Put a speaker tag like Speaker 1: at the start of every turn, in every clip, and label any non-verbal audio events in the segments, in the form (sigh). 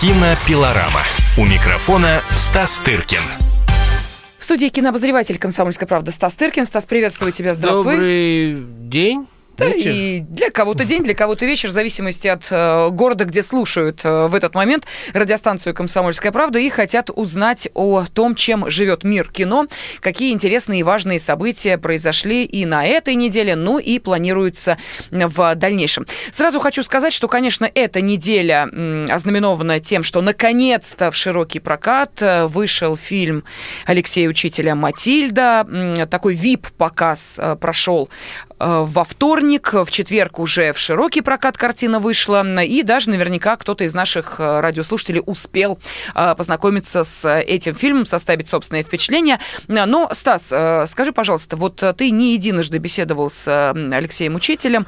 Speaker 1: Кинопилорама. У микрофона Стас Тыркин.
Speaker 2: В студии кинообозреватель «Комсомольской правды» Стас Тыркин. Стас, приветствую тебя. Здравствуй.
Speaker 3: Добрый день.
Speaker 2: Да, и для кого-то день, для кого-то вечер, в зависимости от э, города, где слушают э, в этот момент радиостанцию «Комсомольская правда» и хотят узнать о том, чем живет мир кино, какие интересные и важные события произошли и на этой неделе, ну и планируются в дальнейшем. Сразу хочу сказать, что, конечно, эта неделя м, ознаменована тем, что наконец-то в широкий прокат э, вышел фильм Алексея Учителя «Матильда». Такой VIP-показ э, прошел во вторник, в четверг уже в широкий прокат картина вышла, и даже наверняка кто-то из наших э, радиослушателей успел э, познакомиться с этим фильмом, составить собственное впечатление. Но, Стас, э, скажи, пожалуйста, вот ты не единожды беседовал с Алексеем Учителем.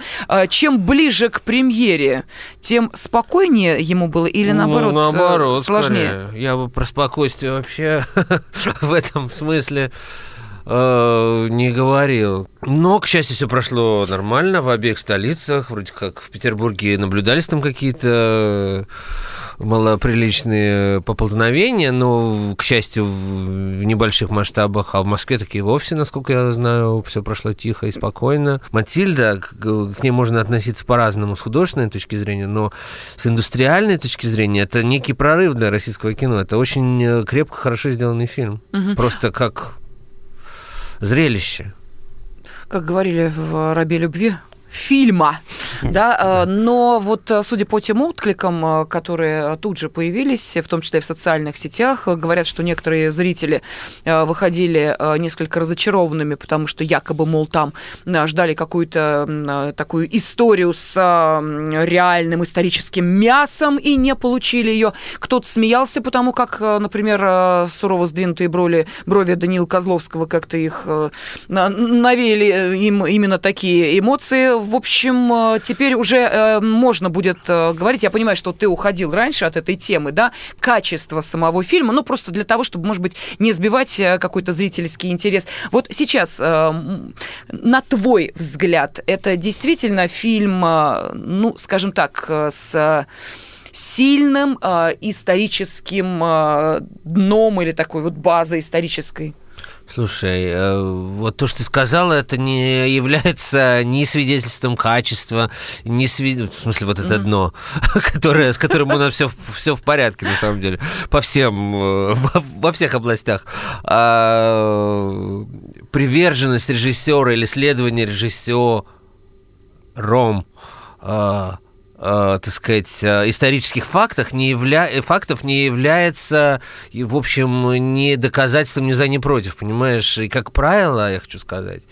Speaker 2: Чем ближе к премьере, тем спокойнее ему было или наоборот,
Speaker 3: ну, наоборот
Speaker 2: сложнее?
Speaker 3: Скорее. Я бы про спокойствие вообще (laughs) в этом смысле э, не говорил. Но, к счастью, все прошло нормально в обеих столицах. Вроде как в Петербурге наблюдались там какие-то малоприличные поползновения, но, к счастью, в небольших масштабах, а в Москве такие вовсе, насколько я знаю, все прошло тихо и спокойно. Матильда, к, ней можно относиться по-разному с художественной точки зрения, но с индустриальной точки зрения это некий прорыв для российского кино. Это очень крепко, хорошо сделанный фильм. Угу. Просто как зрелище.
Speaker 2: Как говорили в «Рабе любви», фильма, (laughs) да, но вот судя по тем откликам, которые тут же появились, в том числе в социальных сетях, говорят, что некоторые зрители выходили несколько разочарованными, потому что якобы, мол, там ждали какую-то такую историю с реальным историческим мясом и не получили ее. Кто-то смеялся, потому как, например, сурово сдвинутые брови, брови Даниила Козловского как-то их навели им именно такие эмоции в общем, теперь уже э, можно будет э, говорить, я понимаю, что ты уходил раньше от этой темы, да, качество самого фильма, ну, просто для того, чтобы, может быть, не сбивать э, какой-то зрительский интерес. Вот сейчас, на твой взгляд, это действительно фильм, ну, скажем так, с сильным историческим дном или такой вот базой исторической?
Speaker 3: Слушай, э, вот то, что ты сказала, это не является ни свидетельством качества, ни свид... в смысле вот это mm-hmm. дно, (laughs) которое, с которым у нас все, все в порядке на самом деле, по всем, э, во всех областях. А, приверженность режиссера или следование режиссером а, э, так сказать, э, исторических фактах не явля... Фактов не является, в общем, ни доказательством ни за, ни против, понимаешь? И, как правило, я хочу сказать,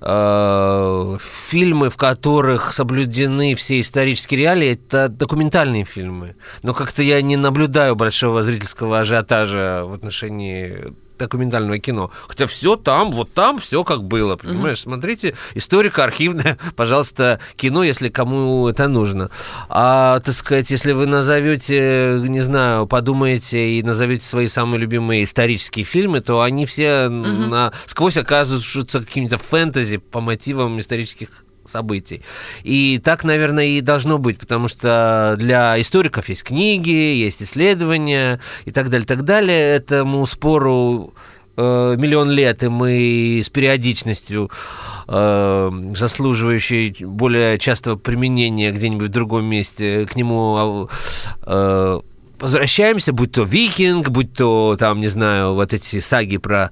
Speaker 3: э, фильмы, в которых соблюдены все исторические реалии, это документальные фильмы. Но как-то я не наблюдаю большого зрительского ажиотажа в отношении документального кино. Хотя все там, вот там все как было, понимаешь? Угу. Смотрите, историко-архивное, (laughs) пожалуйста, кино, если кому это нужно. А, так сказать, если вы назовете, не знаю, подумаете и назовете свои самые любимые исторические фильмы, то они все угу. на, сквозь оказываются какими-то фэнтези по мотивам исторических событий. И так, наверное, и должно быть, потому что для историков есть книги, есть исследования и так далее, так далее. Этому спору э, миллион лет, и мы с периодичностью э, заслуживающей более частого применения где-нибудь в другом месте к нему э, возвращаемся, будь то викинг, будь то там, не знаю, вот эти саги про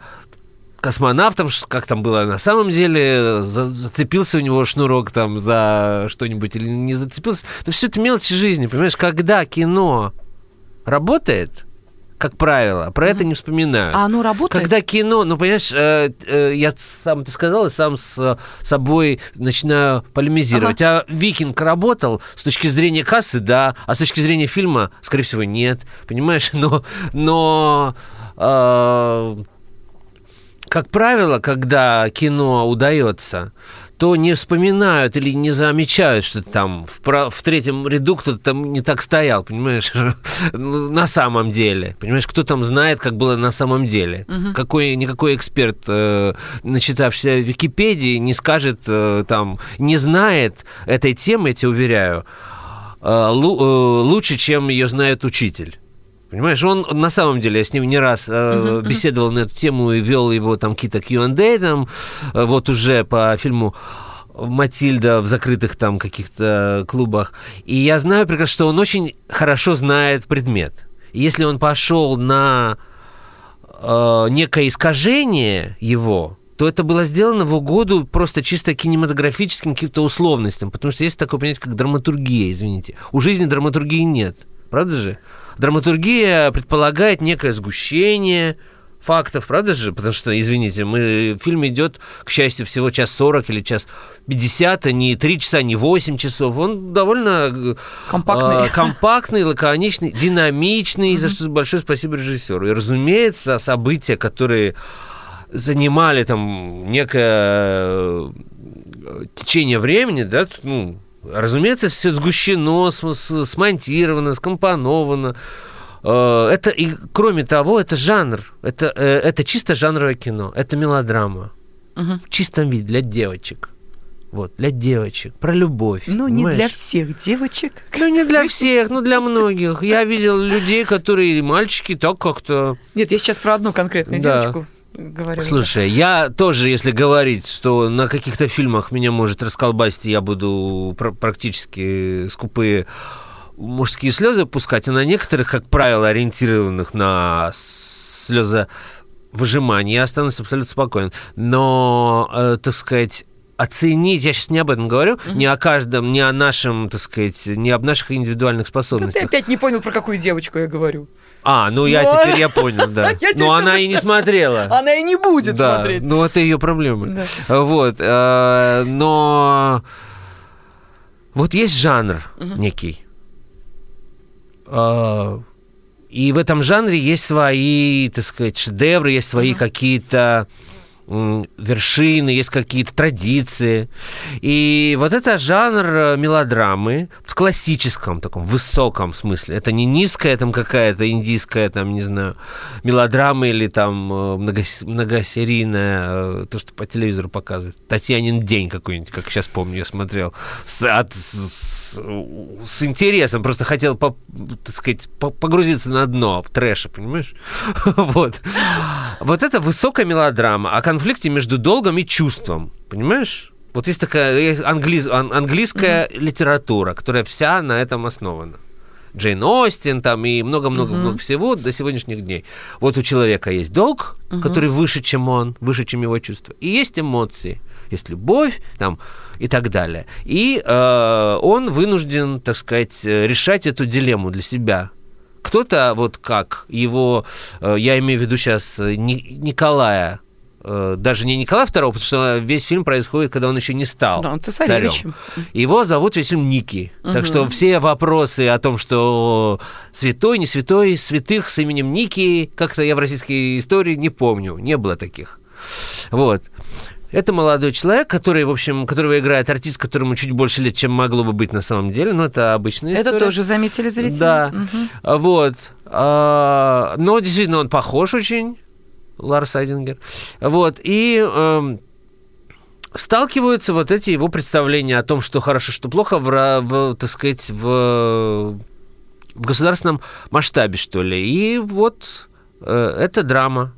Speaker 3: космонавтом, как там было на самом деле, зацепился у него шнурок там за что-нибудь или не зацепился. Это все это мелочи жизни, понимаешь? Когда кино работает, как правило, про mm-hmm. это не вспоминаю.
Speaker 2: А оно работает?
Speaker 3: Когда кино, ну, понимаешь, э, э, я сам это сказал, и сам с собой начинаю полемизировать. Ага. А «Викинг» работал с точки зрения кассы, да, а с точки зрения фильма, скорее всего, нет. Понимаешь? (laughs) Но... но э, как правило, когда кино удается, то не вспоминают или не замечают, что там в, в третьем ряду кто-то там не так стоял, понимаешь, (laughs) на самом деле. Понимаешь, кто там знает, как было на самом деле. Угу. Какой, никакой эксперт, э, начитавшийся в Википедии, не скажет, э, там, не знает этой темы, я тебе уверяю, э, лучше, чем ее знает учитель. Понимаешь, он на самом деле, я с ним не раз э, uh-huh, беседовал на эту тему и вел его там какие-то Q&A, там, э, вот уже по фильму Матильда в закрытых там каких-то клубах. И я знаю прекрасно, что он очень хорошо знает предмет. И если он пошел на э, некое искажение его, то это было сделано в угоду просто чисто кинематографическим каким-то условностям. Потому что есть такое понятие, как драматургия, извините. У жизни драматургии нет. Правда же? Драматургия предполагает некое сгущение фактов, правда же? Потому что, извините, мы, фильм идет, к счастью, всего час сорок или час пятьдесят, а не три часа, не восемь часов. Он довольно э,
Speaker 2: компактный,
Speaker 3: э, компактный лаконичный, динамичный, за что большое спасибо режиссеру. И, разумеется, события, которые занимали там некое э, течение времени, да, ну, Разумеется, все сгущено, смонтировано, скомпоновано. Э, это, и, кроме того, это жанр. Это, э, это чисто жанровое кино. Это мелодрама. Угу. В чистом виде для девочек. Вот, для девочек, про любовь.
Speaker 2: Ну, не для всех девочек.
Speaker 3: Ну, не для всех, ну, для многих. Я видел людей, которые, мальчики, так как-то...
Speaker 2: Нет, я сейчас про одну конкретную да. девочку говорю.
Speaker 3: Слушай, я тоже, если говорить, что на каких-то фильмах меня может расколбасить, я буду пр- практически скупые мужские слезы пускать, а на некоторых, как правило, ориентированных на слезы выжимания, я останусь абсолютно спокоен. Но, э, так сказать, оценить, я сейчас не об этом говорю, mm-hmm. не о каждом, не о нашем, так сказать, не об наших индивидуальных способностях.
Speaker 2: Да ты опять не понял, про какую девочку я говорю.
Speaker 3: А, ну я Но... теперь я понял, да. (laughs) Но она и не смотрела.
Speaker 2: Она и не будет да. смотреть.
Speaker 3: Ну это ее проблема. Да. Вот, э, но вот есть жанр некий. Э, и в этом жанре есть свои, так сказать, шедевры, есть свои какие-то вершины, есть какие-то традиции. И вот это жанр э, мелодрамы в классическом таком высоком смысле. Это не низкая там какая-то индийская, там, не знаю, мелодрама или там э, многосерийная, э, то, что по телевизору показывают. Татьянин день какой-нибудь, как сейчас помню, я смотрел. С, от, с, с интересом, просто хотел, по, так сказать, погрузиться на дно в трэше, понимаешь? (laughs) Вот. Вот это высокая мелодрама. А конфликте между долгом и чувством. Понимаешь? Вот есть такая есть английс, английская mm-hmm. литература, которая вся на этом основана. Джейн Остин там и много-много-много mm-hmm. всего до сегодняшних дней. Вот у человека есть долг, mm-hmm. который выше, чем он, выше, чем его чувства. И есть эмоции, есть любовь там и так далее. И э, он вынужден, так сказать, решать эту дилемму для себя. Кто-то, вот как его, э, я имею в виду сейчас э, Николая Э, даже не Николай II, потому что весь фильм происходит, когда он еще не стал да, он царем. Его зовут весь фильм Ники. Угу. Так что все вопросы о том, что святой, не святой, святых с именем Ники, как-то я в российской истории не помню, не было таких. Вот. Это молодой человек, который, в общем, которого играет артист, которому чуть больше лет, чем могло бы быть на самом деле. Но это обычная история.
Speaker 2: Это тоже заметили зрители.
Speaker 3: Да. Угу. Вот. А, но действительно он похож очень Ларс Айдингер. Вот, и э, сталкиваются вот эти его представления о том, что хорошо, что плохо, в, в так сказать, в, в государственном масштабе, что ли. И вот э, это драма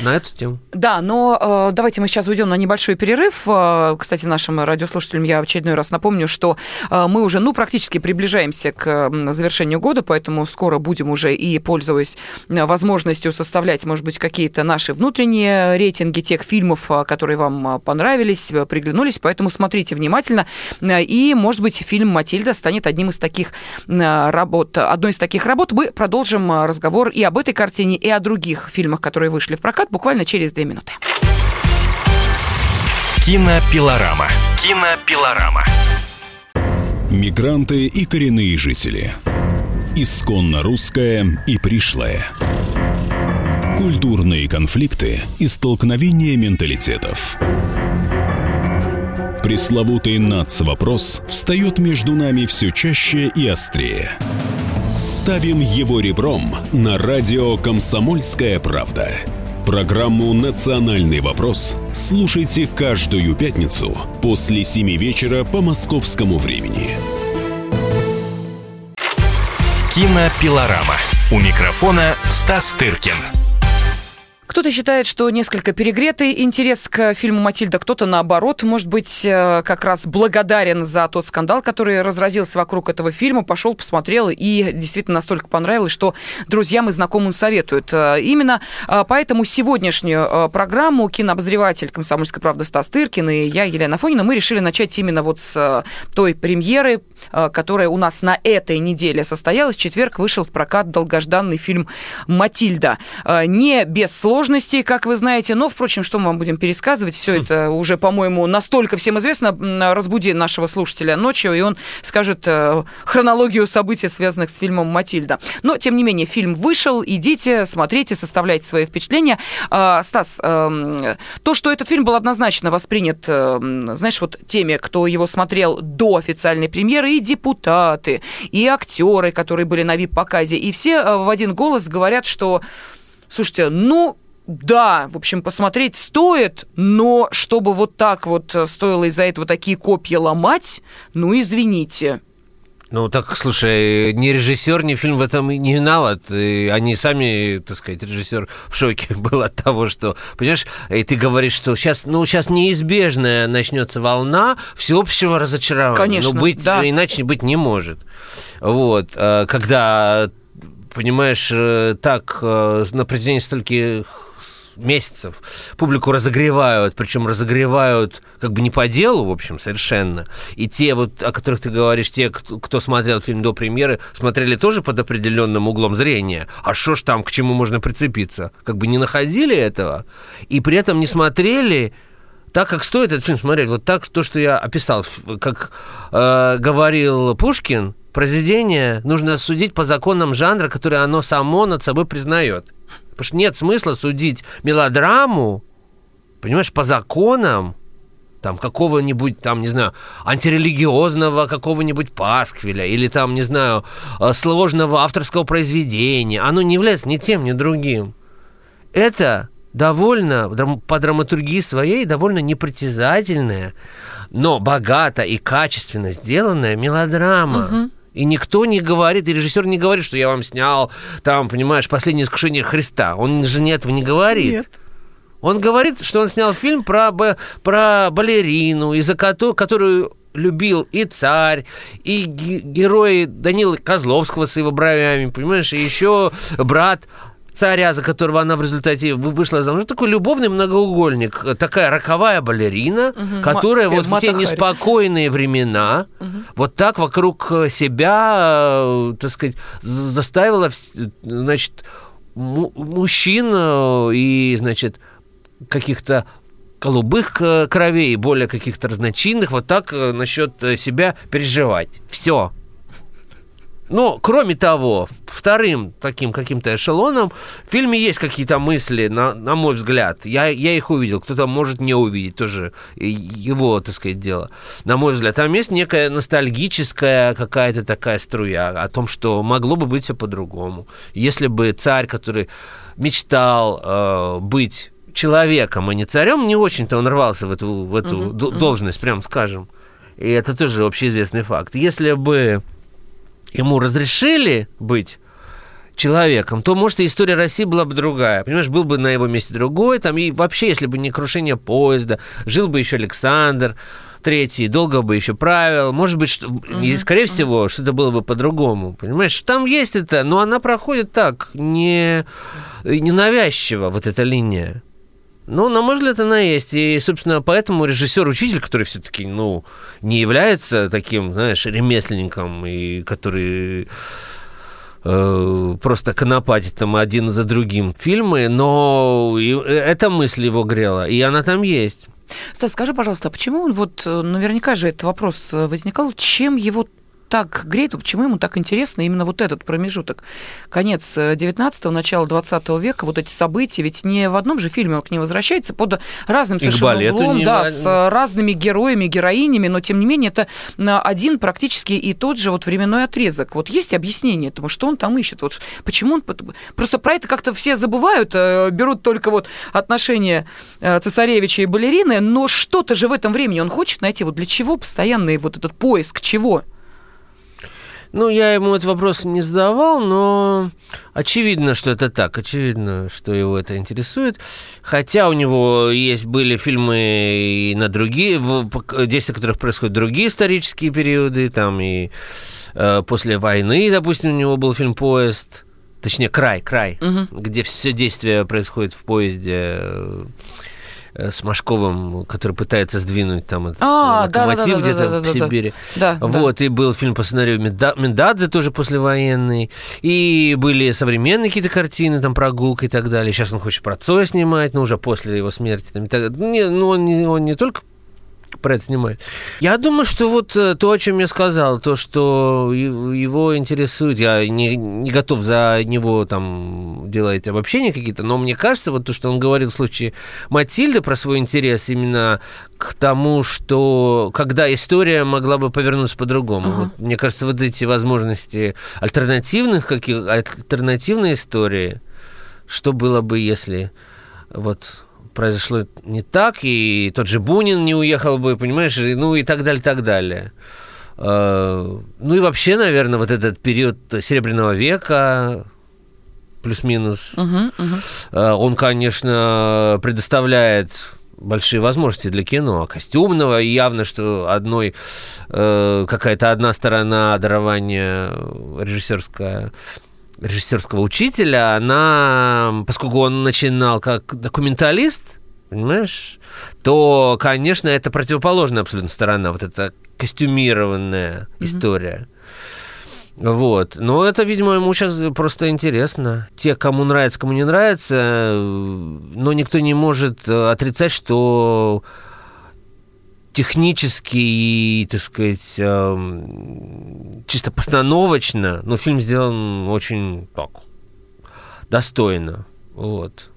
Speaker 3: на эту тему.
Speaker 2: Да, но э, давайте мы сейчас уйдем на небольшой перерыв. Э, кстати, нашим радиослушателям я очередной раз напомню, что э, мы уже, ну, практически приближаемся к завершению года, поэтому скоро будем уже и пользуясь возможностью составлять, может быть, какие-то наши внутренние рейтинги тех фильмов, которые вам понравились, приглянулись, поэтому смотрите внимательно. И, может быть, фильм «Матильда» станет одним из таких работ, одной из таких работ. Мы продолжим разговор и об этой картине, и о других фильмах, которые вышли в прокат буквально через две минуты.
Speaker 1: Кинопилорама. Кинопилорама.
Speaker 4: Мигранты и коренные жители. Исконно русская и пришлая. Культурные конфликты и столкновения менталитетов. Пресловутый НАЦ-вопрос встает между нами все чаще и острее. Ставим его ребром на радио «Комсомольская правда». Программу «Национальный вопрос» слушайте каждую пятницу после 7 вечера по московскому времени.
Speaker 1: Кинопилорама. У микрофона Стас Тыркин.
Speaker 2: Кто-то считает, что несколько перегретый интерес к фильму «Матильда», кто-то, наоборот, может быть, э, как раз благодарен за тот скандал, который разразился вокруг этого фильма, пошел, посмотрел и действительно настолько понравилось, что друзьям и знакомым советуют. Э, именно э, поэтому сегодняшнюю программу кинообозреватель «Комсомольской правды» Стас Тыркин и я, Елена Фонина, мы решили начать именно вот с той премьеры, которая у нас на этой неделе состоялась. В четверг вышел в прокат долгожданный фильм «Матильда». Не без слов сложностей, как вы знаете. Но, впрочем, что мы вам будем пересказывать? Все это уже, по-моему, настолько всем известно. Разбуди нашего слушателя ночью, и он скажет э, хронологию событий, связанных с фильмом «Матильда». Но, тем не менее, фильм вышел. Идите, смотрите, составляйте свои впечатления. А, Стас, эм, то, что этот фильм был однозначно воспринят, эм, знаешь, вот теми, кто его смотрел до официальной премьеры, и депутаты, и актеры, которые были на вип-показе, и все э, в один голос говорят, что Слушайте, ну, да, в общем, посмотреть стоит, но чтобы вот так вот э, стоило из-за этого такие копья ломать, ну, извините.
Speaker 3: Ну, так, слушай, ни режиссер, ни фильм в этом не виноват. И они сами, так сказать, режиссер в шоке (laughs) был от того, что, понимаешь, и ты говоришь, что сейчас, ну, сейчас неизбежная начнется волна всеобщего разочарования.
Speaker 2: Конечно,
Speaker 3: ну, быть,
Speaker 2: да.
Speaker 3: иначе быть не может. Вот, э, когда понимаешь, э, так на протяжении стольких месяцев публику разогревают, причем разогревают как бы не по делу, в общем, совершенно. И те, вот, о которых ты говоришь, те, кто, смотрел фильм до премьеры, смотрели тоже под определенным углом зрения. А что ж там, к чему можно прицепиться? Как бы не находили этого, и при этом не смотрели так, как стоит этот фильм смотреть. Вот так, то, что я описал, как э, говорил Пушкин, произведение нужно судить по законам жанра, который оно само над собой признает. Потому что нет смысла судить мелодраму, понимаешь, по законам, там какого-нибудь, там, не знаю, антирелигиозного какого-нибудь пасквиля или там, не знаю, э, сложного авторского произведения. Оно не является ни тем, ни другим. Это довольно, по драматургии своей, довольно непритязательная, но богато и качественно сделанная мелодрама. Угу. И никто не говорит, и режиссер не говорит, что я вам снял, там, понимаешь, последнее искушение Христа. Он же не этого не говорит. Нет. Он говорит, что он снял фильм про, про балерину, из-за которую любил и царь, и герои Данила Козловского с его бровями, понимаешь, и еще брат царя, за которого она в результате вышла замуж. Такой любовный многоугольник, такая роковая балерина, угу. которая М- вот в те неспокойные времена угу. вот так вокруг себя, э, так сказать, заставила, значит, мужчин э, и, значит, каких-то голубых э, кровей, более каких-то разночинных, вот так насчет себя переживать. Все. Но, кроме того, вторым таким каким-то эшелоном в фильме есть какие-то мысли, на, на мой взгляд. Я, я их увидел, кто-то может не увидеть, тоже его, так сказать, дело. На мой взгляд, там есть некая ностальгическая какая-то такая струя о том, что могло бы быть все по-другому. Если бы царь, который мечтал э, быть человеком, а не царем, не очень-то он рвался в эту, в эту uh-huh, должность, прям скажем. И это тоже общеизвестный факт. Если бы ему разрешили быть человеком, то, может, и история России была бы другая. Понимаешь, был бы на его месте другой, там, и вообще, если бы не крушение поезда, жил бы еще Александр, третий, долго бы еще правил, может быть, что, uh-huh. и, скорее всего, что-то было бы по-другому, понимаешь? Там есть это, но она проходит так, не, не навязчиво, вот эта линия. Ну, на мой взгляд, она есть. И, собственно, поэтому режиссер-учитель, который все-таки, ну, не является таким, знаешь, ремесленником, и который э, просто конопатит там один за другим фильмы, но эта мысль его грела, и она там есть.
Speaker 2: Стас, скажи, пожалуйста, а почему вот, э, наверняка же этот вопрос э, возникал, чем его так греет, почему ему так интересно именно вот этот промежуток? Конец 19-го, начало 20 века, вот эти события, ведь не в одном же фильме он к ним возвращается, под разным совершенно углом, да, не... с разными героями, героинями, но тем не менее это один практически и тот же вот временной отрезок. Вот есть объяснение этому, что он там ищет? Вот почему он... Просто про это как-то все забывают, э, берут только вот отношения э, цесаревича и балерины, но что-то же в этом времени он хочет найти. Вот для чего постоянный вот этот поиск, чего?
Speaker 3: Ну, я ему этот вопрос не задавал, но очевидно, что это так. Очевидно, что его это интересует. Хотя у него есть были фильмы и на другие, действия которых происходят другие исторические периоды, там и э, после войны, допустим, у него был фильм «Поезд», точнее, «Край», «Край», угу. где все действие происходит в поезде э, с Машковым, который пытается сдвинуть там этот а, локомотив да, да, где-то да, в Сибири.
Speaker 2: Да,
Speaker 3: вот, и был фильм по сценарию Мендадзе, тоже послевоенный. И были современные какие-то картины, там, прогулка и так далее. Сейчас он хочет про Цоя снимать, но уже после его смерти. Там, так, не, ну, он не, он не только про это снимает. Я думаю, что вот э, то, о чем я сказал, то, что его интересует, я не, не готов за него там делать обобщения какие-то, но мне кажется, вот то, что он говорил в случае Матильды про свой интерес именно к тому, что когда история могла бы повернуться по-другому. Uh-huh. Вот, мне кажется, вот эти возможности альтернативных, каких, альтернативной истории, что было бы, если вот произошло не так, и тот же Бунин не уехал бы, понимаешь, ну и так далее, так далее. А, ну и вообще, наверное, вот этот период Серебряного века, плюс-минус, uh-huh, uh-huh. он, конечно, предоставляет большие возможности для кино, костюмного, и явно, что одной э, какая-то одна сторона дарования режиссерская режиссерского учителя, она, поскольку он начинал как документалист, понимаешь, то, конечно, это противоположная абсолютно сторона, вот эта костюмированная mm-hmm. история. Вот. Но это, видимо, ему сейчас просто интересно. Те, кому нравится, кому не нравится, но никто не может отрицать, что технически и, так сказать, эм, чисто постановочно, но фильм сделан очень так, достойно. Вот.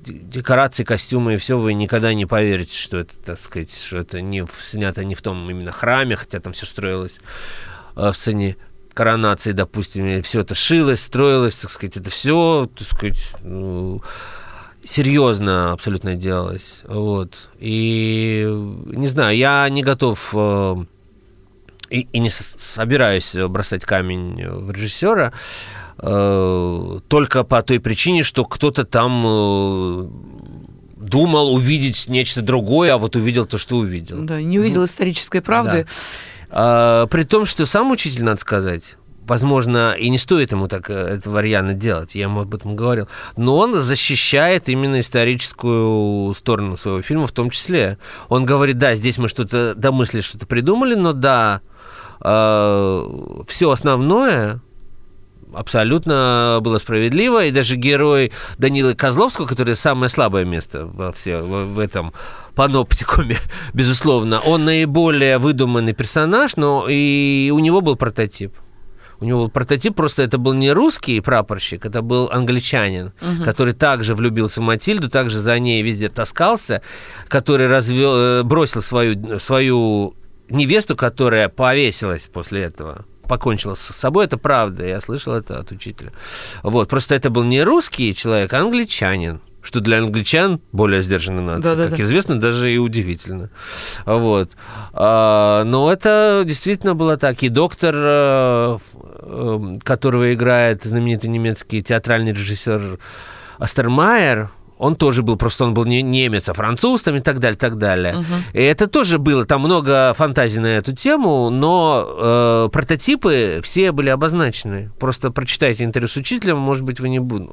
Speaker 3: Декорации, костюмы и все, вы никогда не поверите, что это, так сказать, что это не снято не в том именно храме, хотя там все строилось э, в сцене коронации, допустим, и все это шилось, строилось, так сказать, это все, так сказать, ну, серьезно абсолютно делалось. Вот. И не знаю, я не готов э, и, и не собираюсь бросать камень в режиссера э, только по той причине, что кто-то там э, думал увидеть нечто другое, а вот увидел то, что увидел.
Speaker 2: Да, не увидел ну, исторической правды. Да.
Speaker 3: А, при том, что сам учитель, надо сказать, возможно, и не стоит ему так э, этого рьяно делать, я ему об этом говорил, но он защищает именно историческую сторону своего фильма в том числе. Он говорит, да, здесь мы что-то домыслили, что-то придумали, но да, э, все основное абсолютно было справедливо, и даже герой Данилы Козловского, который самое слабое место во все, в этом паноптикуме, (laughs) безусловно, он наиболее выдуманный персонаж, но и у него был прототип. У него был прототип, просто это был не русский прапорщик, это был англичанин, угу. который также влюбился в Матильду, также за ней везде таскался, который развел, э, бросил свою, свою невесту, которая повесилась после этого покончила с собой, это правда, я слышал это от учителя. Вот, просто это был не русский человек, а англичанин что для англичан более сдержанная нация, да, как да. известно, даже и удивительно. Вот. А, но это действительно было так. И доктор, э, э, которого играет знаменитый немецкий театральный режиссер Астермайер, он тоже был, просто он был не немец, а француз там и так далее, так далее. Угу. И это тоже было, там много фантазий на эту тему, но э, прототипы все были обозначены. Просто прочитайте интервью с учителем, может быть, вы не будете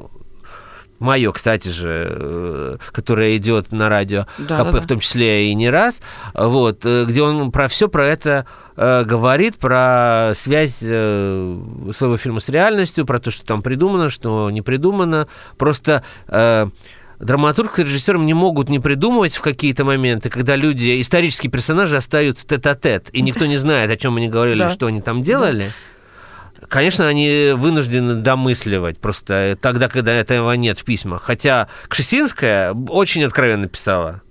Speaker 3: мое, кстати же, э, которое идет на радио да, КП, да, да. в том числе и не раз, вот, э, где он про все про это э, говорит, про связь своего фильма с реальностью, про то, что там придумано, что не придумано. Просто драматург и режиссером не могут не придумывать в какие-то моменты, когда люди, исторические персонажи остаются тет-а-тет, и никто не знает, о чем они говорили, что они там делали. Конечно, они вынуждены домысливать, просто тогда, когда этого нет в письмах. Хотя Кшесинская очень откровенно писала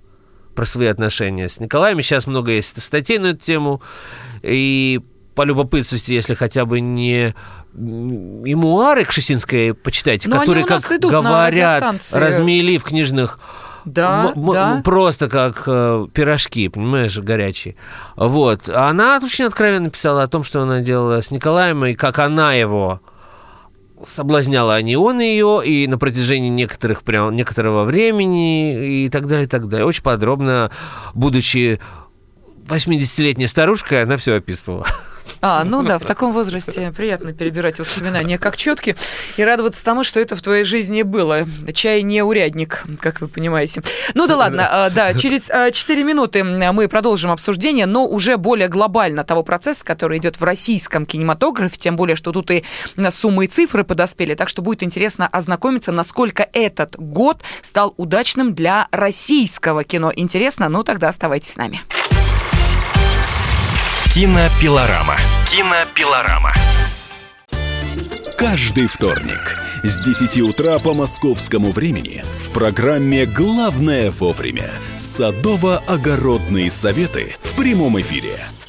Speaker 3: про свои отношения с Николаем. Сейчас много есть статей на эту тему. И по любопытности, если хотя бы не мемуары Кшесинской почитайте, Но которые, как говорят, размели в книжных
Speaker 2: Да,
Speaker 3: м-
Speaker 2: да.
Speaker 3: Просто как э, пирожки, понимаешь, горячие. Вот. Она очень откровенно писала о том, что она делала с Николаем, и как она его соблазняла, а не он ее, и на протяжении некоторых, прям, некоторого времени, и так далее, и так далее. Очень подробно, будучи 80-летней старушкой, она все описывала. (laughs)
Speaker 2: А, ну да, в таком возрасте приятно перебирать воспоминания как четки и радоваться тому, что это в твоей жизни было. Чай не урядник, как вы понимаете. Ну да ладно, а, да, через 4 минуты мы продолжим обсуждение, но уже более глобально того процесса, который идет в российском кинематографе, тем более, что тут и суммы и цифры подоспели, так что будет интересно ознакомиться, насколько этот год стал удачным для российского кино. Интересно? Ну тогда оставайтесь с нами.
Speaker 1: Кинопилорама. Кинопилорама.
Speaker 4: Каждый вторник с 10 утра по московскому времени в программе «Главное вовремя» садово-огородные советы в прямом эфире.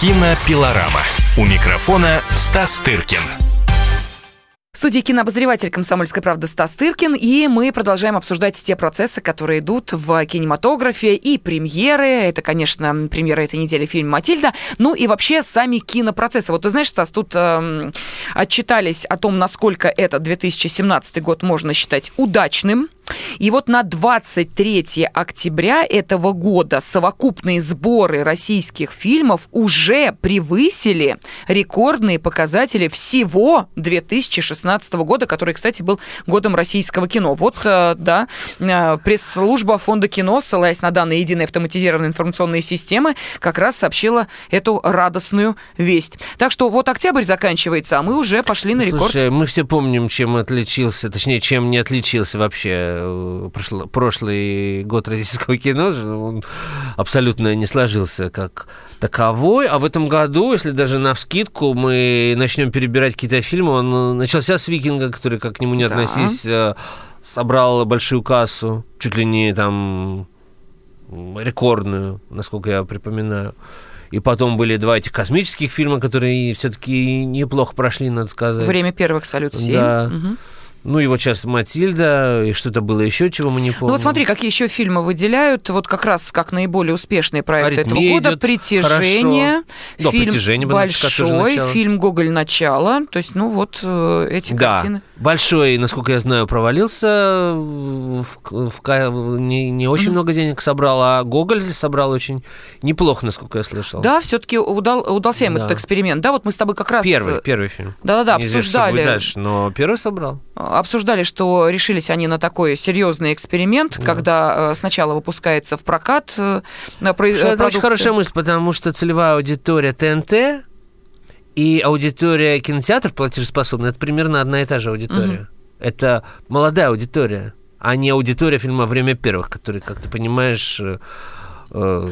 Speaker 1: Кинопилорама. У микрофона Стас Тыркин.
Speaker 2: В студии кинообозреватель «Комсомольской правды» Стас Тыркин, и мы продолжаем обсуждать те процессы, которые идут в кинематографе и премьеры. Это, конечно, премьера этой недели фильм «Матильда», ну и вообще сами кинопроцессы. Вот ты знаешь, Стас, тут э, отчитались о том, насколько этот 2017 год можно считать удачным. И вот на 23 октября этого года совокупные сборы российских фильмов уже превысили рекордные показатели всего 2016 года, который, кстати, был годом российского кино. Вот, э, да, э, пресс-служба Фонда кино, ссылаясь на данные единой автоматизированной информационной системы, как раз сообщила эту радостную весть. Так что вот октябрь заканчивается, а мы уже пошли на рекорд.
Speaker 3: Слушай, мы все помним, чем отличился, точнее, чем не отличился вообще прошлый, прошлый год российского кино, он абсолютно не сложился как таковой. А в этом году, если даже на вскидку мы начнем перебирать какие-то фильмы, он начался с «Викинга», который, как к нему не
Speaker 2: Да.
Speaker 3: относись, э, собрал большую кассу, чуть ли не там рекордную, насколько я припоминаю. И потом были два этих космических фильма, которые все-таки неплохо прошли, надо сказать.
Speaker 2: Время первых «Салют-7».
Speaker 3: Да.
Speaker 2: Мгм.
Speaker 3: Ну вот сейчас Матильда, и что-то было еще, чего мы не помним.
Speaker 2: Ну вот смотри, какие еще фильмы выделяют, вот как раз как наиболее успешные проекты этого
Speaker 3: «Аритмия»
Speaker 2: года.
Speaker 3: идет
Speaker 2: «Притяжение»,
Speaker 3: хорошо. Да,
Speaker 2: фильм
Speaker 3: «Притяжение» Бондарчука тоже
Speaker 2: «Большой», фильм «Гоголь. Начало». То есть, ну вот э, эти
Speaker 3: да,
Speaker 2: картины.
Speaker 3: большой, насколько я знаю, провалился, в, в ка- не, не очень
Speaker 2: Мгм.
Speaker 3: много денег собрал, а Гоголь собрал очень неплохо, насколько я слышал.
Speaker 2: Да, все-таки удал, удался им
Speaker 3: Да.
Speaker 2: этот эксперимент. Да, вот мы с тобой как раз
Speaker 3: Первый, первый фильм.
Speaker 2: Да-да-да,
Speaker 3: Неизвестно, что
Speaker 2: обсуждали.
Speaker 3: будет дальше, но первый собрал.
Speaker 2: Обсуждали, что решились они на такой серьезный эксперимент,
Speaker 3: Да.
Speaker 2: когда э, сначала выпускается в прокат э, на про- э,
Speaker 3: Это очень
Speaker 2: продукция.
Speaker 3: хорошая мысль, потому что целевая аудитория ТНТ и аудитория кинотеатров платежеспособная, это примерно одна и та же аудитория. Это молодая аудитория, а не аудитория фильма «Время первых», который, как ты понимаешь, э,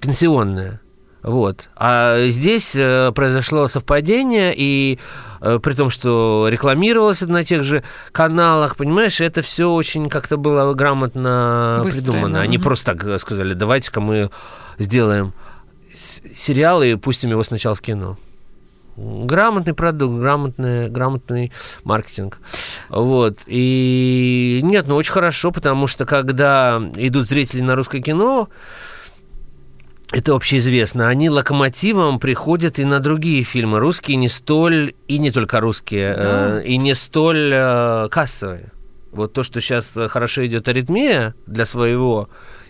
Speaker 3: пенсионная. Вот. А здесь э, произошло совпадение, и э, при том, что рекламировалось это на тех же каналах, понимаешь, это все очень как-то было грамотно
Speaker 2: Выстроено,
Speaker 3: придумано. Они
Speaker 2: мгм.
Speaker 3: просто так сказали, давайте-ка мы сделаем сериал и пустим его сначала в кино. Грамотный продукт, грамотный, грамотный маркетинг. Вот. И нет, ну очень хорошо, потому что когда идут зрители на русское кино, это общеизвестно. Они локомотивом приходят и на другие фильмы. Русские не столь, и не только русские,
Speaker 2: Да.
Speaker 3: э, и не столь э, кассовые. Вот то, что сейчас хорошо идет аритмия для своего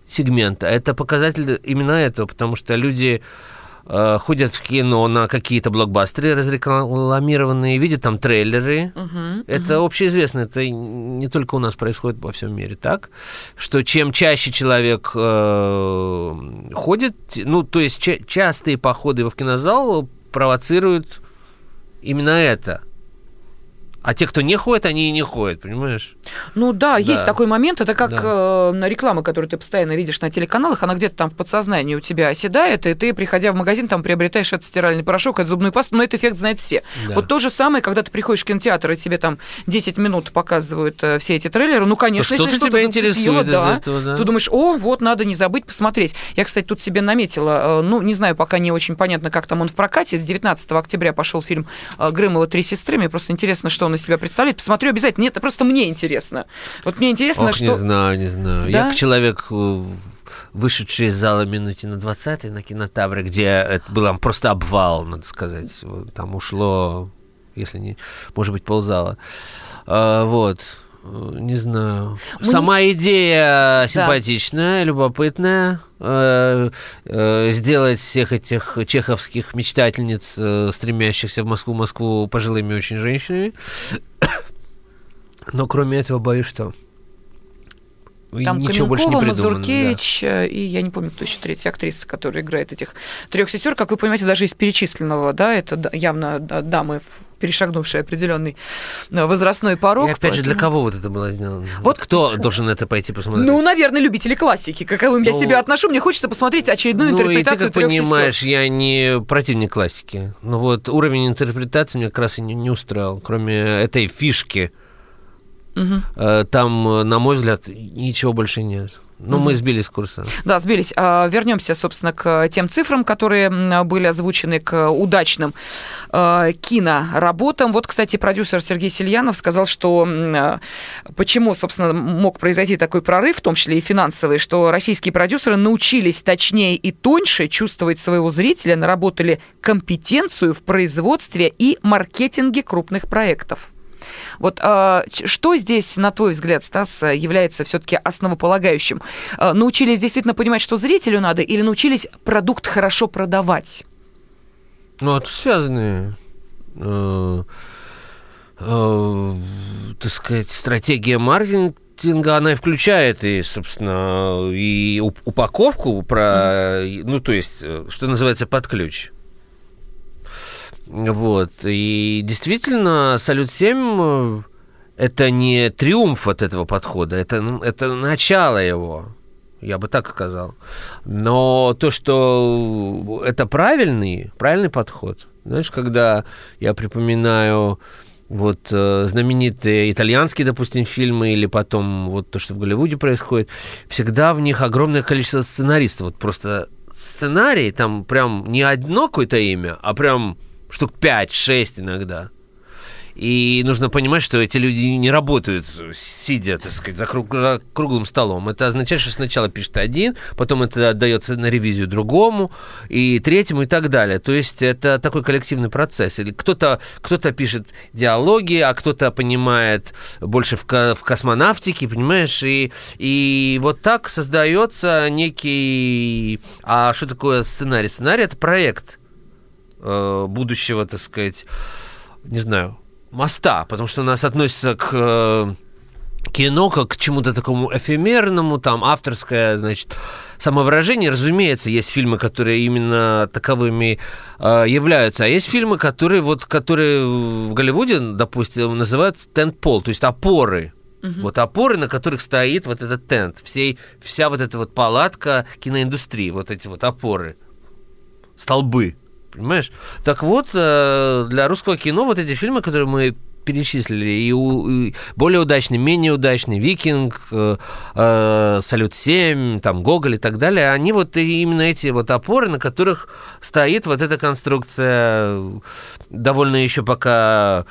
Speaker 3: сегмента, это показатель именно этого, потому что люди э, ходят в кино на какие-то блокбастеры разрекламированные, видят там трейлеры.
Speaker 2: Мгм,
Speaker 3: Это общеизвестно, это не только у нас происходит во всем мире, так? Что чем чаще человек э, ходит, ну, то есть ча- частые походы в кинозал провоцируют именно это. А те, кто не ходит, они и не ходят, понимаешь?
Speaker 2: Ну да,
Speaker 3: Да.
Speaker 2: есть такой момент. Это как
Speaker 3: Да.
Speaker 2: э, реклама, которую ты постоянно видишь на телеканалах, она где-то там в подсознании у тебя оседает, и ты, приходя в магазин, там приобретаешь этот стиральный порошок, эту зубную пасту, но этот эффект знают все.
Speaker 3: Да.
Speaker 2: Вот то же самое, когда ты приходишь в кинотеатр, и тебе там 10 минут показывают э, все эти трейлеры, ну, конечно,
Speaker 3: что-то
Speaker 2: если что-то
Speaker 3: тебя интересует
Speaker 2: да,
Speaker 3: этого, да.
Speaker 2: ты думаешь, о, вот, надо не забыть посмотреть. Я, кстати, тут себе наметила, э, ну, не знаю, пока не очень понятно, как там он в прокате, с 19 октября пошел фильм э, Грымова «Три сестры», мне просто интересно, что он из себя представляет. Посмотрю обязательно. Нет, это просто мне интересно. Вот мне интересно,
Speaker 3: Ох,
Speaker 2: что...
Speaker 3: не знаю, не знаю.
Speaker 2: Да?
Speaker 3: Я человек, э, вышедший из зала минуте на 20 на кинотавре, где это был просто обвал, надо сказать. Там ушло, если не, может быть, ползала. А, вот. Э, Не знаю.
Speaker 2: Мы
Speaker 3: Сама идея симпатичная, любопытная. Э, э, Сделать всех этих чеховских мечтательниц, э, стремящихся в Москву, Москву пожилыми очень женщинами. (coughs) Но кроме этого, боюсь, что
Speaker 2: Там
Speaker 3: ничего больше не придумано. да.
Speaker 2: Мазуркевич э, и я не помню, кто еще третья актриса, которая играет этих трех сестер. Как вы понимаете, даже из перечисленного, да, это да- явно да, дамы, перешагнувшие определенный э, возрастной порог.
Speaker 3: И опять же, для
Speaker 2: поэтому-
Speaker 3: кого вот это было сделано?
Speaker 2: Вот-
Speaker 3: кто должен это пойти посмотреть?
Speaker 2: Ну, наверное, любители классики. Каковым я
Speaker 3: Ну,
Speaker 2: себя отношу, мне хочется посмотреть очередную
Speaker 3: Ну, и ты,
Speaker 2: интерпретацию
Speaker 3: как понимаешь, я не противник классики. Но вот уровень интерпретации меня как раз и не, не устраивал. Кроме этой фишки, Э, там, э, на мой взгляд, ничего больше нет. Ну, мы сбились с курса.
Speaker 2: Да, сбились. А, Вернемся, собственно, к тем цифрам, которые были озвучены, к удачным э, киноработам. Вот, кстати, продюсер Сергей Сельянов сказал, что почему, собственно, мог произойти такой прорыв, в том числе и финансовый, что российские продюсеры научились точнее и тоньше чувствовать своего зрителя, наработали компетенцию в производстве и маркетинге крупных проектов. Вот а, что здесь, на твой взгляд, Стас, является все-таки основополагающим? А, Научились действительно понимать, что зрителю надо, или научились продукт хорошо продавать?
Speaker 3: Ну, это связанные, э, э, так сказать, стратегия маркетинга, она и включает и, собственно, и уп- упаковку про, ну, то есть, э, что называется, под ключ. Вот. И действительно, Салют-7 это не триумф от этого подхода, это, ну, это начало его. Я бы так сказал. Но то, что это правильный, правильный подход. Знаешь, когда я припоминаю вот э, знаменитые итальянские, допустим, фильмы или потом вот то, что в Голливуде происходит, всегда в них огромное количество сценаристов. Вот просто сценарий, там прям не одно какое-то имя, а прям штук 5-6 иногда. И нужно понимать, что эти люди не работают, сидя, так сказать, за круг- круглым столом. Это означает, что сначала пишет один, потом это отдается на ревизию другому, и третьему, и так далее. То есть это такой коллективный процесс. Или кто-то кто пишет диалоги, а кто-то понимает больше в, ко- в космонавтике, понимаешь? И, и вот так создается некий... А что такое сценарий? Сценарий — это проект будущего, так сказать, не знаю, моста, потому что у нас относится к э, кино как к чему-то такому эфемерному, там авторское, значит, самовыражение. Разумеется, есть фильмы, которые именно таковыми э, являются, а есть фильмы, которые вот, которые в Голливуде, допустим, называются тент-пол, то есть опоры. Вот опоры, на которых стоит вот этот тент, всей, вся вот эта вот палатка киноиндустрии, вот эти вот опоры, столбы, понимаешь? Так вот, э, для русского кино вот эти фильмы, которые мы перечислили, и, у- и более удачный, менее удачный, «Викинг», э, э, «Салют-7», там, «Гоголь» и так далее, они вот именно эти вот опоры, на которых стоит вот эта конструкция, довольно еще пока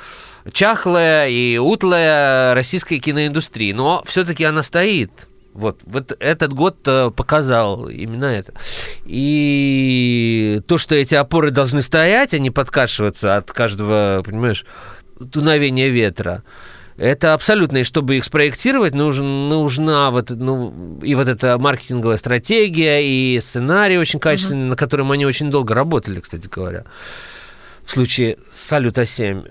Speaker 3: чахлая и утлая российской киноиндустрии, но все-таки она стоит. Вот, вот этот год э, показал именно это. И то, что эти опоры должны стоять, а не подкашиваться от каждого, понимаешь, дуновения ветра, это абсолютно, и чтобы их спроектировать, нужен, нужна вот, ну, и вот эта маркетинговая стратегия, и сценарий очень качественный, на котором они очень долго работали, кстати говоря. В случае с Салюта 7.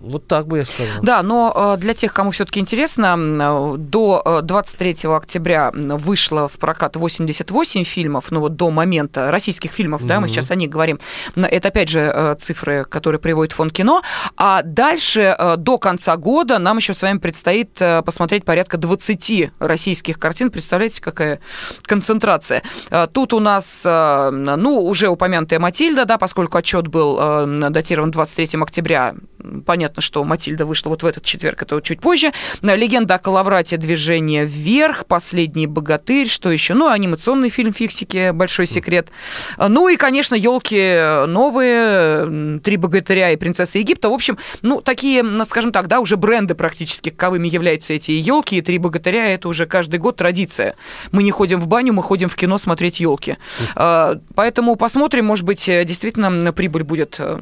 Speaker 3: Вот так бы я сказал.
Speaker 2: Да, но э, для тех, кому все-таки интересно, э, до 23 э, октября вышло в прокат 88 фильмов, ну вот до момента российских фильмов, mm-hmm. да, мы сейчас о них говорим. Это опять же цифры, которые приводит фонд кино. А дальше до конца года нам еще с вами предстоит посмотреть порядка 20 российских картин. Представляете, какая концентрация? Тут у нас, ну, уже упомянутая Матильда, да, поскольку отчет был датирован 23 октября, понятно, что Матильда вышла вот в этот четверг, это чуть позже. Легенда о Калаврате, движение вверх, последний богатырь, что еще? Ну, анимационный фильм Фиксики, большой секрет. Ну и, конечно, елки новые, три богатыря и принцесса Египта. В общем, ну, такие, скажем так, да, уже бренды практически, каковыми являются эти елки и три богатыря, это уже каждый год традиция. Мы не ходим в баню, мы ходим в кино смотреть елки. А, поэтому посмотрим, может быть, действительно прибыль будет э,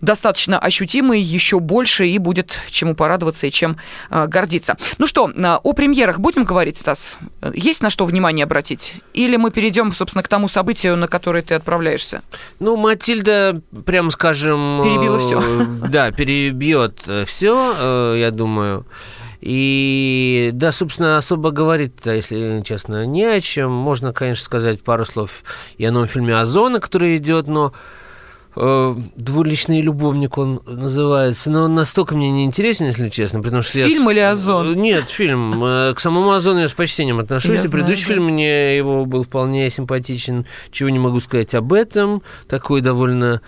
Speaker 2: достаточно ощутимый, еще больше, и будет чему порадоваться и чем э, гордиться. Ну что, э, о премьерах будем говорить, Стас? Есть на что внимание обратить? Или мы перейдем, собственно, к тому событию, на которое ты отправляешься?
Speaker 3: Ну, Матильда, прямо скажем...
Speaker 2: Перебила все.
Speaker 3: Э, (laughs) да, перебьет все, я думаю. И да, собственно, особо говорить если честно, не о чем. Можно, конечно, сказать пару слов и о новом фильме «Озона», который идет, но э, двуличный любовник он называется, но он настолько мне не интересен, если честно, потому что
Speaker 2: фильм
Speaker 3: я...
Speaker 2: или Озон?
Speaker 3: Э, нет, фильм. Э, к самому Озону я с почтением отношусь. Я и предыдущий знаю, фильм мне его был вполне симпатичен. Чего не могу сказать об этом. Такой довольно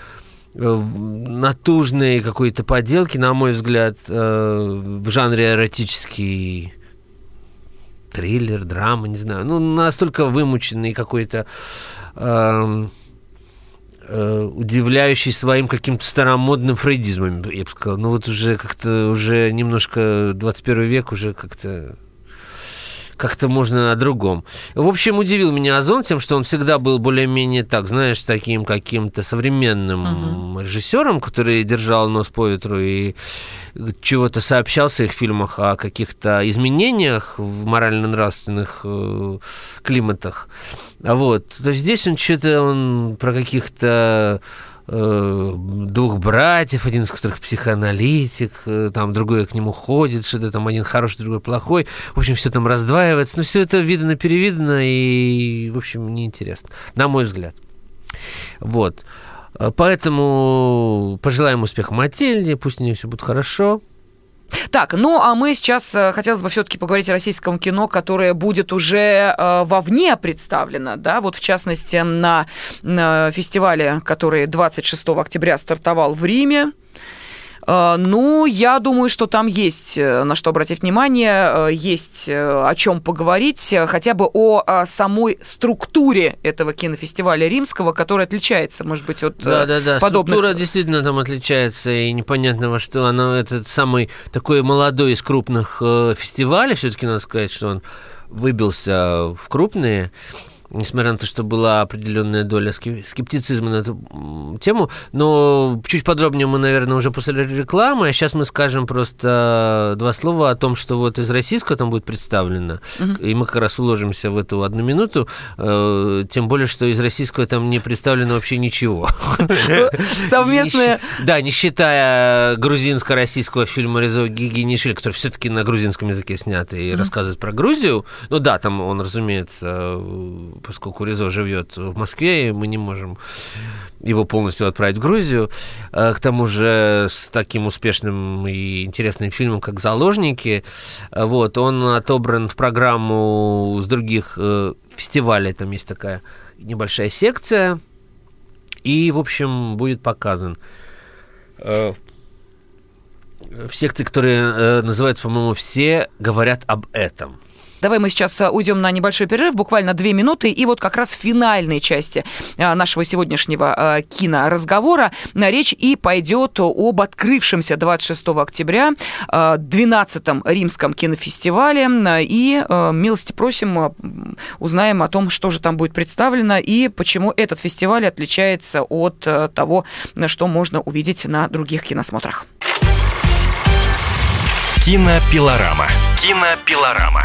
Speaker 3: э, натужные какой-то поделки, на мой взгляд, в жанре эротический триллер, драма, не знаю. Ну, настолько вымученный какой-то эм, Э, удивляющий своим каким-то старомодным фрейдизмом, я бы сказал. Ну вот уже как-то, уже немножко 21 век, уже как-то как-то можно о другом. В общем, удивил меня Озон тем, что он всегда был более-менее так, знаешь, таким каким-то современным uh-huh. режиссером, который держал нос по ветру и чего-то сообщал в своих фильмах о каких-то изменениях в морально-нравственных э, климатах. Вот. То есть здесь он что-то он про каких-то двух братьев, один из которых психоаналитик, э, там другой к нему ходит, что-то там один хороший, другой плохой. В общем, все там раздваивается. Но все это видно-перевидно и, в общем, неинтересно, на мой взгляд. Вот. Поэтому пожелаем успеха Матильде, пусть у нее все будет хорошо.
Speaker 2: Так, ну а мы сейчас э, хотелось бы все-таки поговорить о российском кино, которое будет уже э, вовне представлено, да, вот в частности на, на фестивале, который 26 октября стартовал в Риме. Э, ну, я думаю, что там есть э, на что обратить внимание, э, есть о чем поговорить, хотя бы о самой структуре этого кинофестиваля римского, которая отличается, может быть, от
Speaker 3: да, да, да.
Speaker 2: подобных...
Speaker 3: Структура действительно там отличается, и непонятно во что она, этот самый такой молодой из крупных фестивалей, все-таки надо сказать, что он выбился в крупные несмотря на то, что была определенная доля скептицизма на эту тему. Но чуть подробнее мы, наверное, уже после рекламы. А сейчас мы скажем просто два слова о том, что вот из российского там будет представлено. Угу. И мы как раз уложимся в эту одну минуту. Э, тем более, что из российского там не представлено вообще ничего. (laughs)
Speaker 2: Совместное...
Speaker 3: Да, не считая грузинско-российского фильма Резо Гигинишвили, который все-таки на грузинском языке снят и рассказывает про Грузию. Ну да, там он, разумеется, поскольку Ризо живет в Москве, и мы не можем его полностью отправить в Грузию. Э, к тому же с таким успешным и интересным фильмом, как «Заложники», э, вот, он отобран в программу с других э, фестивалей, там есть такая небольшая секция, и, в общем, будет показан в секции, которые называются, по-моему, «Все говорят об этом».
Speaker 2: Давай мы сейчас э, уйдем на небольшой перерыв, буквально две минуты, и вот как раз в финальной части э, нашего сегодняшнего э, киноразговора речь и пойдет об открывшемся 26 октября 12-м римском кинофестивале. И милости просим, узнаем о том, что же там будет представлено и почему этот фестиваль отличается от того, что можно увидеть на других киносмотрах.
Speaker 1: Кинопилорама. Кинопилорама.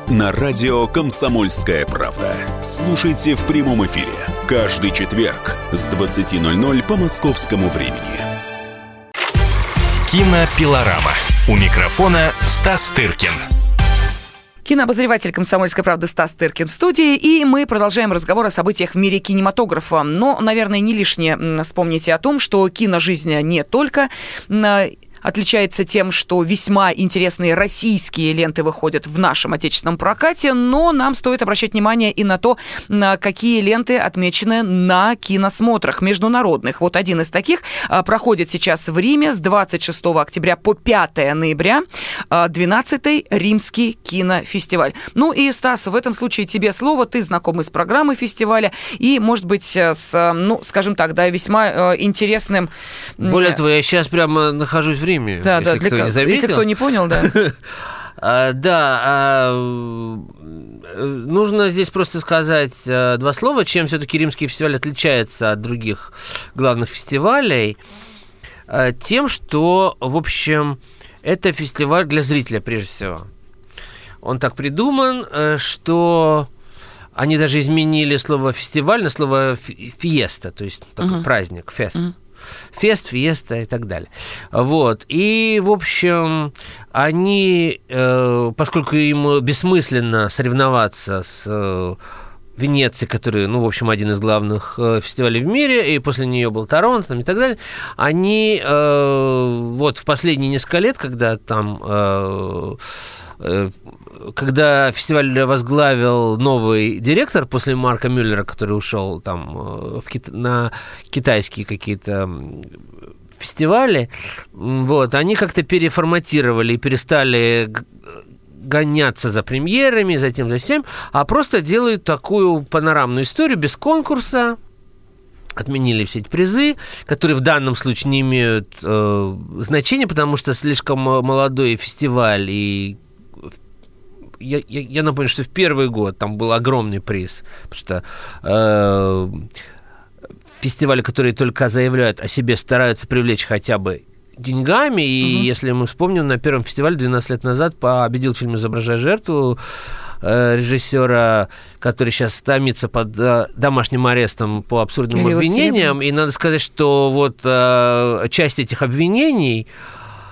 Speaker 4: на радио «Комсомольская правда». Слушайте в прямом эфире каждый четверг с 20.00 по московскому времени.
Speaker 1: Кинопилорама. У микрофона Стас Тыркин.
Speaker 2: Кинообозреватель «Комсомольской правды» Стас Тыркин в студии, и мы продолжаем разговор о событиях в мире кинематографа. Но, наверное, не лишнее вспомнить о том, что киножизнь не только отличается тем, что весьма интересные российские ленты выходят в нашем отечественном прокате, но нам стоит обращать внимание и на то, на какие ленты отмечены на киносмотрах международных. Вот один из таких а, проходит сейчас в Риме с 26 октября по 5 ноября 12-й а, Римский кинофестиваль. Ну и, Стас, в этом случае тебе слово, ты знакомый с программой фестиваля и, может быть, с, ну, скажем так, да, весьма а, интересным...
Speaker 3: Более того, я сейчас прямо нахожусь в Риме,
Speaker 2: да,
Speaker 3: если
Speaker 2: да,
Speaker 3: кто
Speaker 2: для...
Speaker 3: не заметил.
Speaker 2: Если кто не понял, да. (laughs)
Speaker 3: А, да, а, нужно здесь просто сказать а, два слова, чем все-таки римский фестиваль отличается от других главных фестивалей. Тем, что, в общем, это фестиваль для зрителя прежде всего. Он так придуман, э, что они даже изменили слово фестиваль на слово фиеста, то есть такой uh-huh. праздник, фест. Uh-huh фест, фиеста и так далее. Вот. И, в общем, они, э, поскольку им бессмысленно соревноваться с э, Венеции, который, ну, в общем, один из главных э, фестивалей в мире, и после нее был Торонто и так далее, они э, вот в последние несколько лет, когда там э когда фестиваль возглавил новый директор после Марка Мюллера, который ушел там э, в Кит... на китайские какие-то фестивали, вот, они как-то переформатировали и перестали гоняться за премьерами, затем за всем, а просто делают такую панорамную историю без конкурса, отменили все эти призы, которые в данном случае не имеют э, значения, потому что слишком молодой фестиваль и я, я, я напомню, что в первый год там был огромный приз, потому что э, фестивали, которые только заявляют о себе, стараются привлечь хотя бы деньгами. И угу. если мы вспомним, на первом фестивале 12 лет назад победил фильм «Изображая жертву» э, режиссера, который сейчас томится под э, домашним арестом по абсурдным Кирилл обвинениям. Серебряный. И надо сказать, что вот э, часть этих обвинений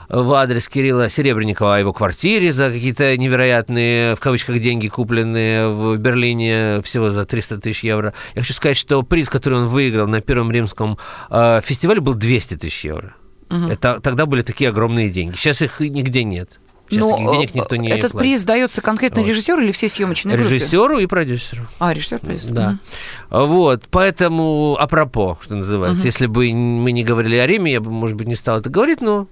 Speaker 3: в адрес Кирилла Серебренникова о его квартире за какие-то невероятные, в кавычках, деньги, купленные в Берлине всего за 300 тысяч евро. Я хочу сказать, что приз, который он выиграл на первом римском э, фестивале, был 200 тысяч евро. Угу. Это, тогда были такие огромные деньги. Сейчас их нигде нет. Сейчас Но таких денег никто не
Speaker 2: Этот
Speaker 3: платит.
Speaker 2: приз дается конкретно вот. режиссеру или всей съемочной группе?
Speaker 3: Режиссеру и продюсеру.
Speaker 2: А, режиссер, продюсер.
Speaker 3: Да. Угу. Вот, поэтому апропо, что называется. Угу. Если бы мы не говорили о Риме, я бы, может быть, не стал это говорить, но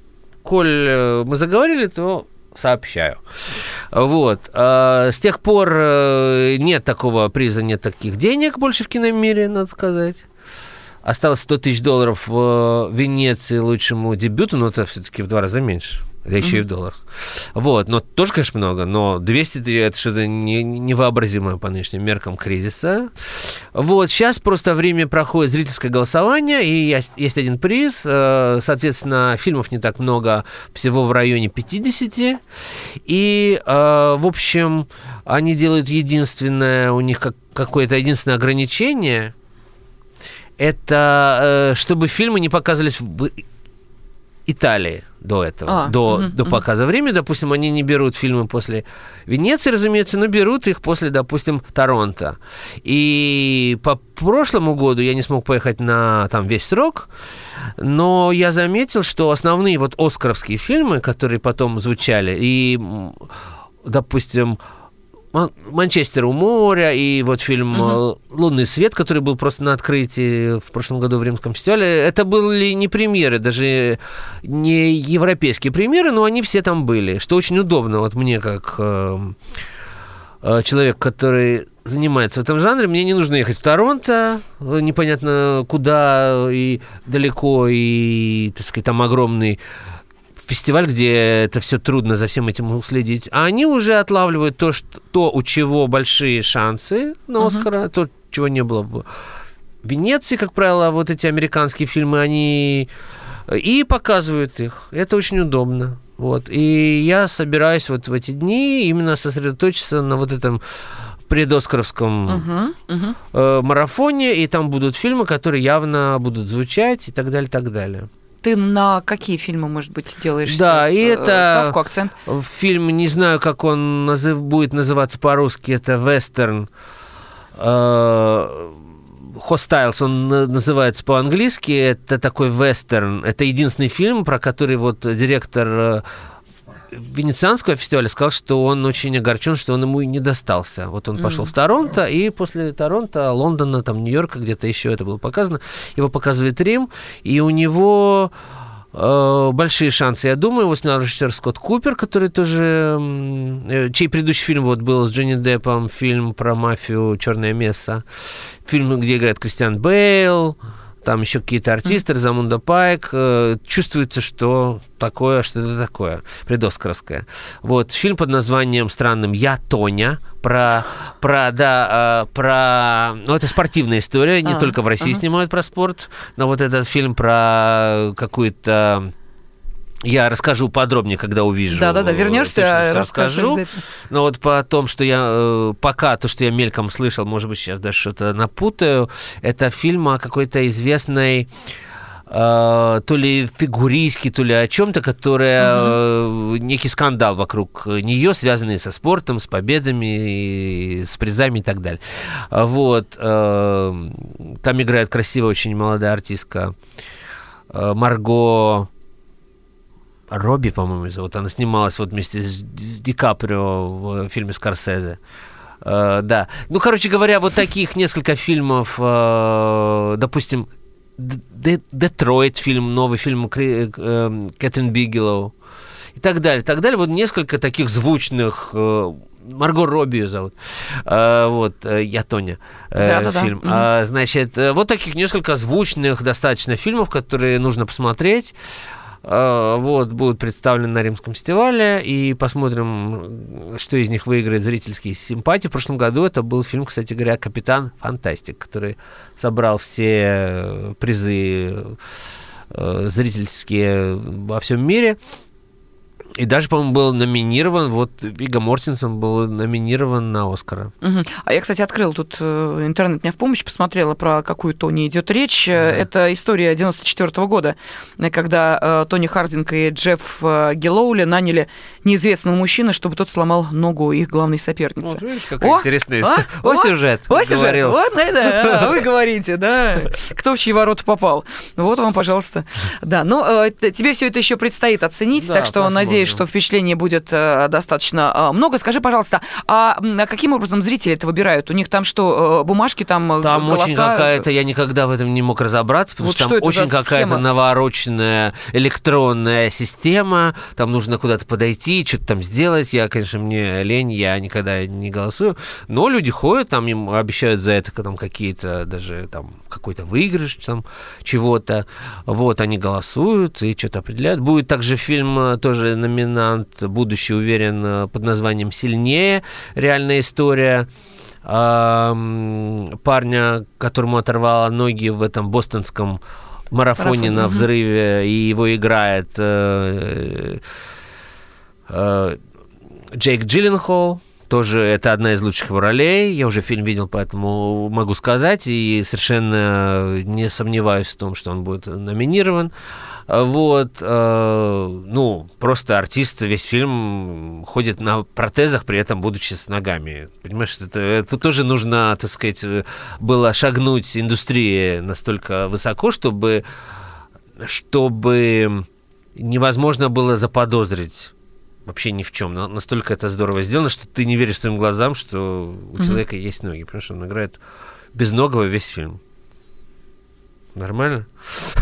Speaker 3: коль э, мы заговорили, то сообщаю. Вот. А, с тех пор э, нет такого приза, нет таких денег больше в киномире, надо сказать. Осталось 100 тысяч долларов в Венеции лучшему дебюту, но это все-таки в два раза меньше да еще mm-hmm. и в долларах. Вот, но тоже, конечно, много, но 200 это что-то не, невообразимое по нынешним меркам кризиса. Вот, сейчас просто в Риме проходит зрительское голосование, и есть, есть один приз, э, соответственно, фильмов не так много, всего в районе 50, и, э, в общем, они делают единственное, у них как, какое-то единственное ограничение, это э, чтобы фильмы не показывались в Италии до этого, а, до, угу, до показа угу. времени. Допустим, они не берут фильмы после Венеции, разумеется, но берут их после, допустим, Торонто. И по прошлому году я не смог поехать на там весь срок, но я заметил, что основные вот оскаровские фильмы, которые потом звучали, и, допустим, Манчестер у моря, и вот фильм угу. «Лунный свет», который был просто на открытии в прошлом году в Римском фестивале. Это были не премьеры, даже не европейские премьеры, но они все там были, что очень удобно вот мне как э, э, человек, который занимается в этом жанре. Мне не нужно ехать в Торонто, э, непонятно куда и далеко, и, так сказать, там огромный фестиваль, где это все трудно за всем этим уследить. А они уже отлавливают то, что, то у чего большие шансы на Оскара, uh-huh. то, чего не было в Венеции, как правило, вот эти американские фильмы, они и показывают их. Это очень удобно. Вот. И я собираюсь вот в эти дни именно сосредоточиться на вот этом предоскаровском uh-huh, uh-huh. Э, марафоне, и там будут фильмы, которые явно будут звучать и так далее, так далее.
Speaker 2: Ты на какие фильмы, может быть, делаешь
Speaker 3: да, и это
Speaker 2: ставку, акцент?
Speaker 3: Фильм, не знаю, как он назыв, будет называться по-русски, это вестерн. Hostiles, он называется по-английски, это такой вестерн. Это единственный фильм, про который вот директор э, Венецианского фестиваля сказал, что он очень огорчен, что он ему и не достался. Вот он пошел mm-hmm. в Торонто, и после Торонто, Лондона, там, Нью-Йорка, где-то еще это было показано, его показывает Рим, и у него э, большие шансы. Я думаю, его снял режиссер Скотт Купер, который тоже... Э, чей предыдущий фильм вот был с Джонни Деппом, фильм про мафию «Черное место», фильм, где играет Кристиан Бейл, там еще какие-то артисты, Розамунда Пайк. Э, чувствуется, что такое, что это такое, предоскаровское. Вот, фильм под названием странным «Я Тоня», про, про, да, э, про, ну, это спортивная история, не а, только в России ага. снимают про спорт, но вот этот фильм про какую-то я расскажу подробнее, когда увижу.
Speaker 2: Да-да-да, вернешься,
Speaker 3: расскажу. Но вот по том, что я э, пока то, что я мельком слышал, может быть, сейчас даже что-то напутаю, это фильм о какой-то известной Uh, то ли фигуристки, то ли о чем-то, которая uh-huh. некий скандал вокруг нее, связанный со спортом, с победами, с призами и так далее. Вот. Там играет красивая, очень молодая артистка Марго Робби, по-моему, зовут. Она снималась вот вместе с, с Ди Каприо в фильме Скорсезе. Uh, да. Ну, короче говоря, вот таких несколько фильмов, uh, допустим, Детройт фильм, новый фильм uh, Кэтрин Бигелоу и так далее, так далее. Вот несколько таких звучных Марго Робби ее зовут. А, вот, я Тоня. Да, да, фильм. Да. А, значит, вот таких несколько звучных достаточно фильмов, которые нужно посмотреть. А, вот, будут представлены на Римском фестивале, и посмотрим, что из них выиграет зрительские симпатии. В прошлом году это был фильм, кстати говоря, «Капитан Фантастик», который собрал все призы э, зрительские во всем мире. И даже, по-моему, был номинирован, вот Вига Мортенсен был номинирован на Оскара.
Speaker 2: Угу. А я, кстати, открыл тут э, интернет мне в помощь, посмотрела, про какую Тони идет речь. Да. Это история 94 -го года, когда э, Тони Хардинг и Джефф э, Гелоули наняли неизвестного мужчину, чтобы тот сломал ногу их главной соперницы. Вот,
Speaker 3: видишь, какая о, интересная история. А? О, о, сюжет.
Speaker 2: О, сюжет. Говорил. Вот, это, а, (laughs) вы говорите, да. Кто в чьи ворота попал. Вот вам, пожалуйста. Да, но э, тебе все это еще предстоит оценить, да, так что надеюсь, надеюсь, что впечатлений будет э, достаточно э, много. Скажи, пожалуйста, а каким образом зрители это выбирают? У них там что, э, бумажки, там
Speaker 3: Там голоса? очень какая-то, я никогда в этом не мог разобраться, потому вот что, что там очень какая-то навороченная электронная система, там нужно куда-то подойти, что-то там сделать. Я, конечно, мне лень, я никогда не голосую, но люди ходят, там им обещают за это там какие-то даже там какой-то выигрыш там чего-то. Вот, они голосуют и что-то определяют. Будет также фильм тоже на номинант, будущий, уверен, э, под названием «Сильнее». Реальная история парня, которому оторвало ноги в этом бостонском марафоне Марафон. на взрыве, и его играет э, э, Джейк Джилленхол. Тоже это одна из лучших его ролей. Я уже фильм видел, поэтому могу сказать. И совершенно не сомневаюсь в том, что он будет номинирован. Вот, э, ну, просто артист весь фильм ходит на протезах, при этом будучи с ногами. Понимаешь, это, это тоже нужно, так сказать, было шагнуть индустрии настолько высоко, чтобы, чтобы невозможно было заподозрить вообще ни в чем. Настолько это здорово сделано, что ты не веришь своим глазам, что у mm-hmm. человека есть ноги. Потому что он играет без безногого весь фильм. Нормально? (laughs)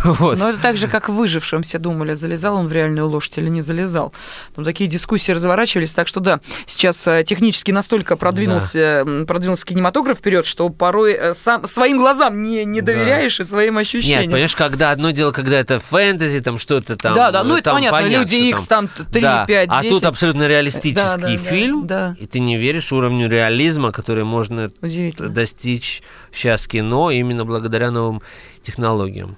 Speaker 3: Вот.
Speaker 2: Но это так же, как выжившим все думали, залезал он в реальную лошадь или не залезал. Ну, такие дискуссии разворачивались, так что да, сейчас э, технически настолько продвинулся, м, продвинулся кинематограф вперед, что порой э, сам, своим глазам не, не
Speaker 3: Да.
Speaker 2: доверяешь и своим ощущениям.
Speaker 3: Нет, понимаешь, когда одно дело, когда это фэнтези, там что-то там.
Speaker 2: Да, да, ну, это
Speaker 3: там
Speaker 2: понятно, Люди
Speaker 3: что
Speaker 2: Икс, там, 3,
Speaker 3: да.
Speaker 2: 5,
Speaker 3: А
Speaker 2: 10.
Speaker 3: тут абсолютно реалистический
Speaker 2: Да, да, да,
Speaker 3: фильм,
Speaker 2: да.
Speaker 3: и ты не веришь уровню реализма, который можно достичь сейчас кино именно благодаря новым технологиям.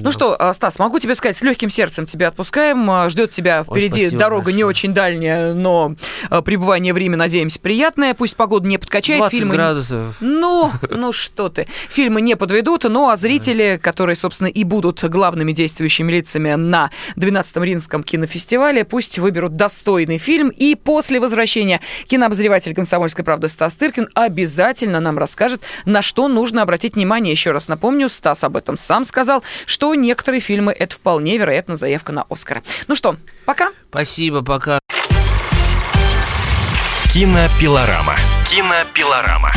Speaker 2: Ну что, а, Стас, могу тебе сказать, с легким сердцем тебя отпускаем. А, Ждет тебя впереди
Speaker 3: спасибо
Speaker 2: дорога не
Speaker 3: большое.
Speaker 2: очень дальняя, но а, пребывание в Риме, надеемся, приятное. Пусть погода не подкачает.
Speaker 3: 20
Speaker 2: фильмы...
Speaker 3: градусов.
Speaker 2: Ну, (laughs) ну что ты. Фильмы не подведут, ну а зрители, которые, собственно, и будут главными действующими лицами на 12-м Римском кинофестивале, пусть выберут достойный фильм. И после возвращения кинообозреватель «Комсомольской правды» Стас Тыркин обязательно нам расскажет, на что нужно обратить внимание. Еще раз напомню, Стас об этом сам сказал, что некоторые фильмы – это вполне вероятно заявка на Оскара. Ну что, пока.
Speaker 3: Спасибо, пока.
Speaker 1: Кинопилорама. Кинопилорама.